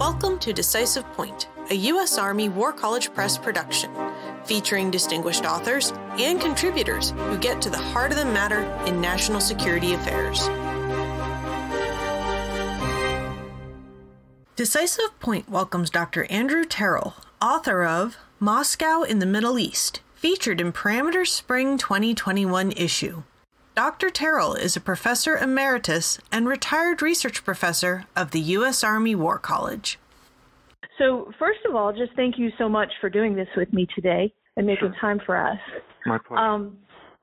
Welcome to Decisive Point, a U.S. Army War College Press production, featuring distinguished authors and contributors who get to the heart of the matter in national security affairs. Decisive Point welcomes Dr. Andrew Terrill, author of Moscow in the Middle East, featured in Parameter Spring 2021 issue. Dr. Terrill is a professor emeritus and retired research professor of the U.S. Army War College. So, first of all, just thank you so much for doing this with me today and making sure. time for us. My pleasure. Um,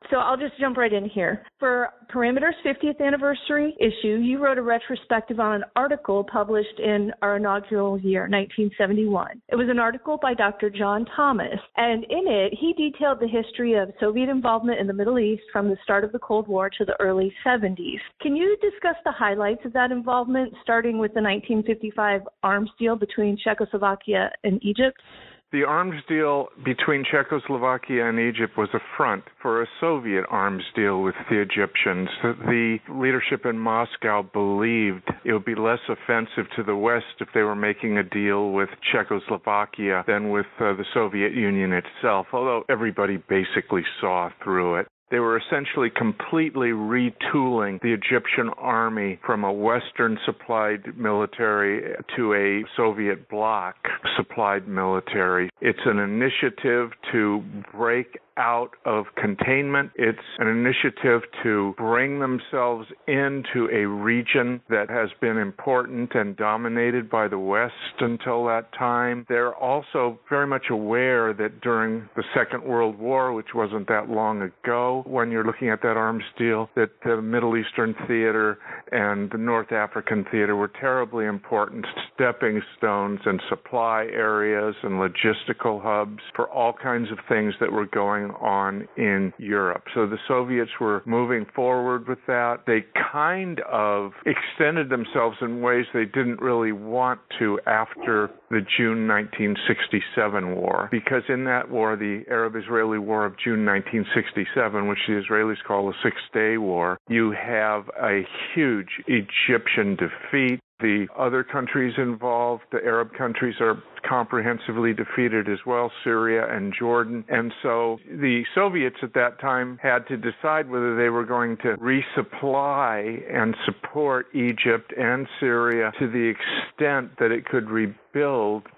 so I'll just jump right in here. For Parameter's 50th anniversary issue, you wrote a retrospective on an article published in our inaugural year, 1971. It was an article by Dr. John Thomas, and in it, he detailed the history of Soviet involvement in the Middle East from the start of the Cold War to the early 70s. Can you discuss the highlights of that involvement, starting with the 1955 arms deal between Czechoslovakia and Egypt? The arms deal between Czechoslovakia and Egypt was a front for a Soviet arms deal with the Egyptians. The leadership in Moscow believed it would be less offensive to the West if they were making a deal with Czechoslovakia than with uh, the Soviet Union itself, although everybody basically saw through it. They were essentially completely retooling the Egyptian army from a Western supplied military to a Soviet bloc supplied military. It's an initiative to break out of containment. It's an initiative to bring themselves into a region that has been important and dominated by the West until that time. They're also very much aware that during the Second World War, which wasn't that long ago, when you're looking at that arms deal, that the Middle Eastern theater and the North African theater were terribly important stepping stones and supply areas and logistical hubs for all kinds of things that were going on in Europe. So the Soviets were moving forward with that. They kind of extended themselves in ways they didn't really want to after the June 1967 war, because in that war, the Arab Israeli War of June 1967, which the Israelis call the Six Day War, you have a huge Egyptian defeat. The other countries involved, the Arab countries, are comprehensively defeated as well, Syria and Jordan. And so the Soviets at that time had to decide whether they were going to resupply and support Egypt and Syria to the extent that it could rebuild,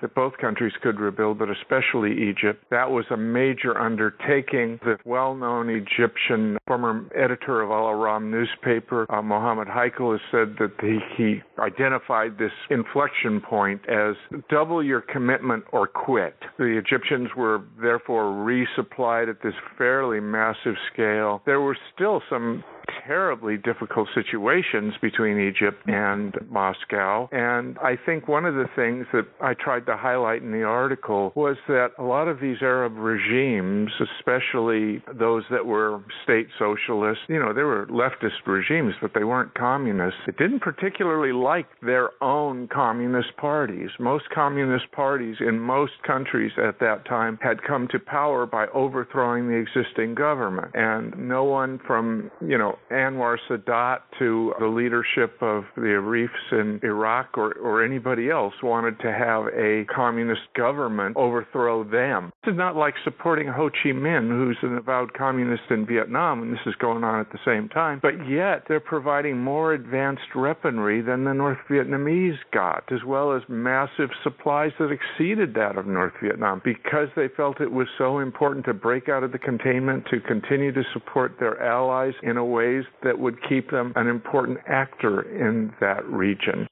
that both countries could rebuild, but especially Egypt. That was a major undertaking. The well known Egyptian former editor of Al Ahram newspaper, uh, Mohammed Haikal, has said that he identified this inflection point as double your commitment or quit. The Egyptians were therefore resupplied at this fairly massive scale. There were still some terribly difficult situations between Egypt and Moscow. And I think one of the things that I tried to highlight in the article was that a lot of these Arab regimes, especially those that were state socialists, you know, they were leftist regimes, but they weren't communists. They didn't particularly like their own communist parties. Most communist parties in most countries at that time had come to power by overthrowing the existing government. And no one from, you know, Anwar Sadat to the leadership of the Arifs in Iraq or, or anybody else wanted to have a communist government overthrow them. This is not like supporting Ho Chi Minh, who's an avowed communist in Vietnam, and this is going on at the same time. But yet, they're providing more advanced weaponry than the North Vietnamese got, as well as massive supplies that exceeded that of North Vietnam because they felt it was so important to break out of the containment, to continue to support their allies in a way that would keep them an important actor in that region.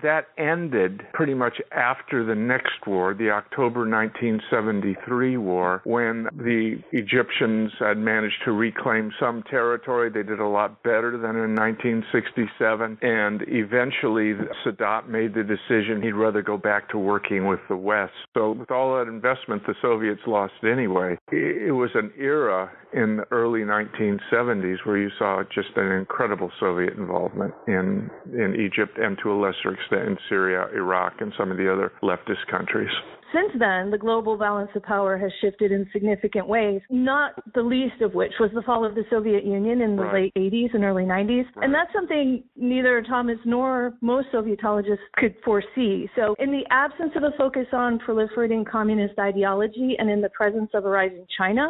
That ended pretty much after the next war, the October 1973 war, when the Egyptians had managed to reclaim some territory. They did a lot better than in 1967. And eventually, Sadat made the decision he'd rather go back to working with the West. So, with all that investment the Soviets lost anyway, it was an era in the early 1970s where you saw just an incredible Soviet involvement in, in Egypt and to a lesser extent in Syria, Iraq, and some of the other leftist countries. Since then, the global balance of power has shifted in significant ways, not the least of which was the fall of the Soviet Union in the right. late 80s and early 90s. Right. And that's something neither Thomas nor most Sovietologists could foresee. So, in the absence of a focus on proliferating communist ideology and in the presence of a rising China,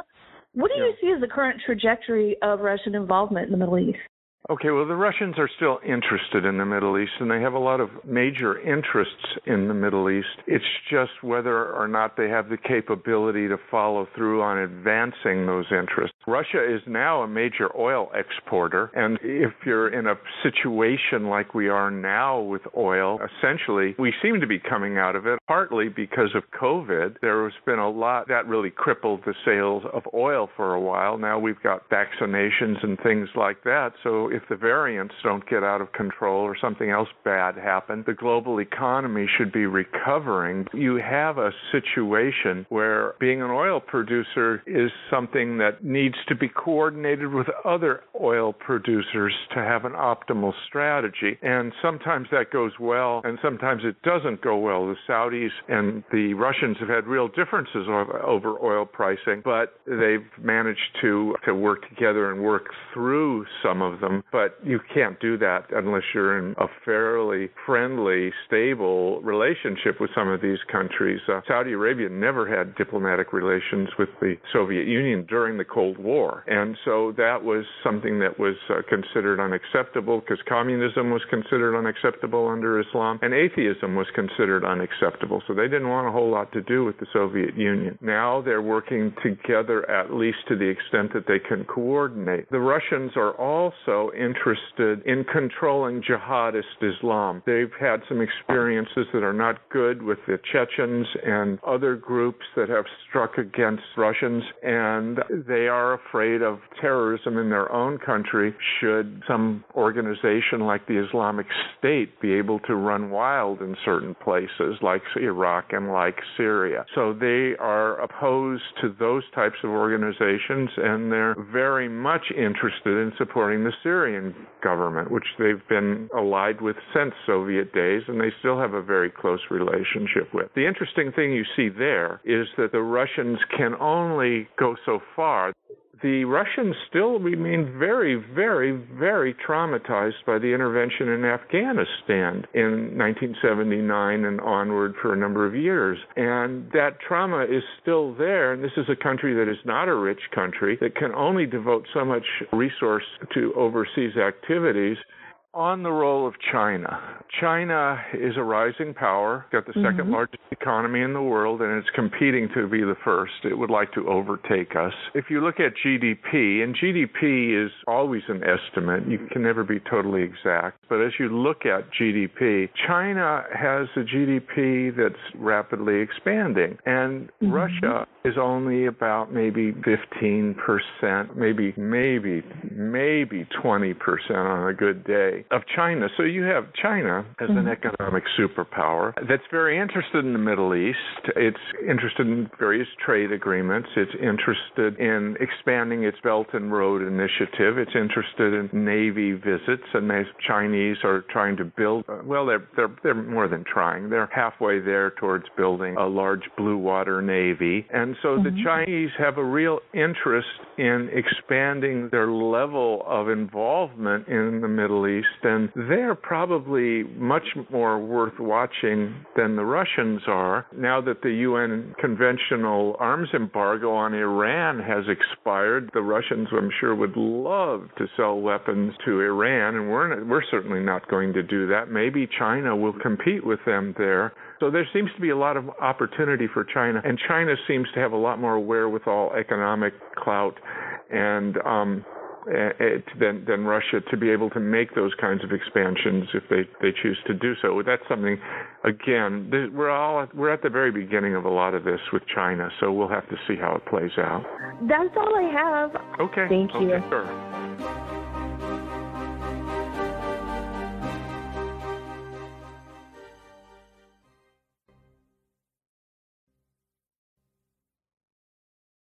what do yeah. you see as the current trajectory of Russian involvement in the Middle East? Okay, well, the Russians are still interested in the Middle East, and they have a lot of major interests in the Middle East. It's just whether or not they have the capability to follow through on advancing those interests. Russia is now a major oil exporter, and if you're in a situation like we are now with oil, essentially, we seem to be coming out of it partly because of COVID. There has been a lot that really crippled the sales of oil for a while. Now we've got vaccinations and things like that, so if the variants don't get out of control or something else bad happens, the global economy should be recovering. You have a situation where being an oil producer is something that needs to be coordinated with other oil producers to have an optimal strategy. And sometimes that goes well, and sometimes it doesn't go well. The Saudis and the Russians have had real differences over oil pricing, but they've managed to, to work together and work through some of them but you can't do that unless you're in a fairly friendly, stable relationship with some of these countries. Uh, Saudi Arabia never had diplomatic relations with the Soviet Union during the Cold War. And so that was something that was uh, considered unacceptable because communism was considered unacceptable under Islam and atheism was considered unacceptable. So they didn't want a whole lot to do with the Soviet Union. Now they're working together at least to the extent that they can coordinate. The Russians are also interested in controlling jihadist Islam. They've had some experiences that are not good with the Chechens and other groups that have struck against Russians, and they are afraid of terrorism in their own country should some organization like the Islamic State be able to run wild in certain places like Iraq and like Syria. So they are opposed to those types of organizations, and they're very much interested in supporting the Syrian Syrian government, which they've been allied with since Soviet days, and they still have a very close relationship with. The interesting thing you see there is that the Russians can only go so far the Russians still remain very, very, very traumatized by the intervention in Afghanistan in 1979 and onward for a number of years. And that trauma is still there. And this is a country that is not a rich country that can only devote so much resource to overseas activities on the role of China. China is a rising power, got the 2nd mm-hmm. largest economy in the world, and it's competing to be the first. It would like to overtake us. If you look at GDP, and GDP is always an estimate, you can never be totally exact, but as you look at GDP, China has a GDP that's rapidly expanding, and mm-hmm. Russia is only about maybe 15%, maybe, maybe, maybe 20% on a good day of China. So you have China as an mm-hmm. economic superpower that's very interested in the Middle East. It's interested in various trade agreements. It's interested in expanding its Belt and Road Initiative. It's interested in Navy visits, and the Chinese are trying to build. Well, they're they're they're more than trying. They're halfway there towards building a large blue water navy, and so mm-hmm. the Chinese have a real interest in expanding their level of involvement in the Middle East then they're probably much more worth watching than the Russians are. Now that the UN conventional arms embargo on Iran has expired, the Russians, I'm sure, would love to sell weapons to Iran, and we're, we're certainly not going to do that. Maybe China will compete with them there. So there seems to be a lot of opportunity for China, and China seems to have a lot more wherewithal, economic clout, and um, Eh, eh, than than Russia to be able to make those kinds of expansions if they they choose to do so. That's something. Again, we're all we're at the very beginning of a lot of this with China, so we'll have to see how it plays out. That's all I have. Okay. Thank you. Okay, sure.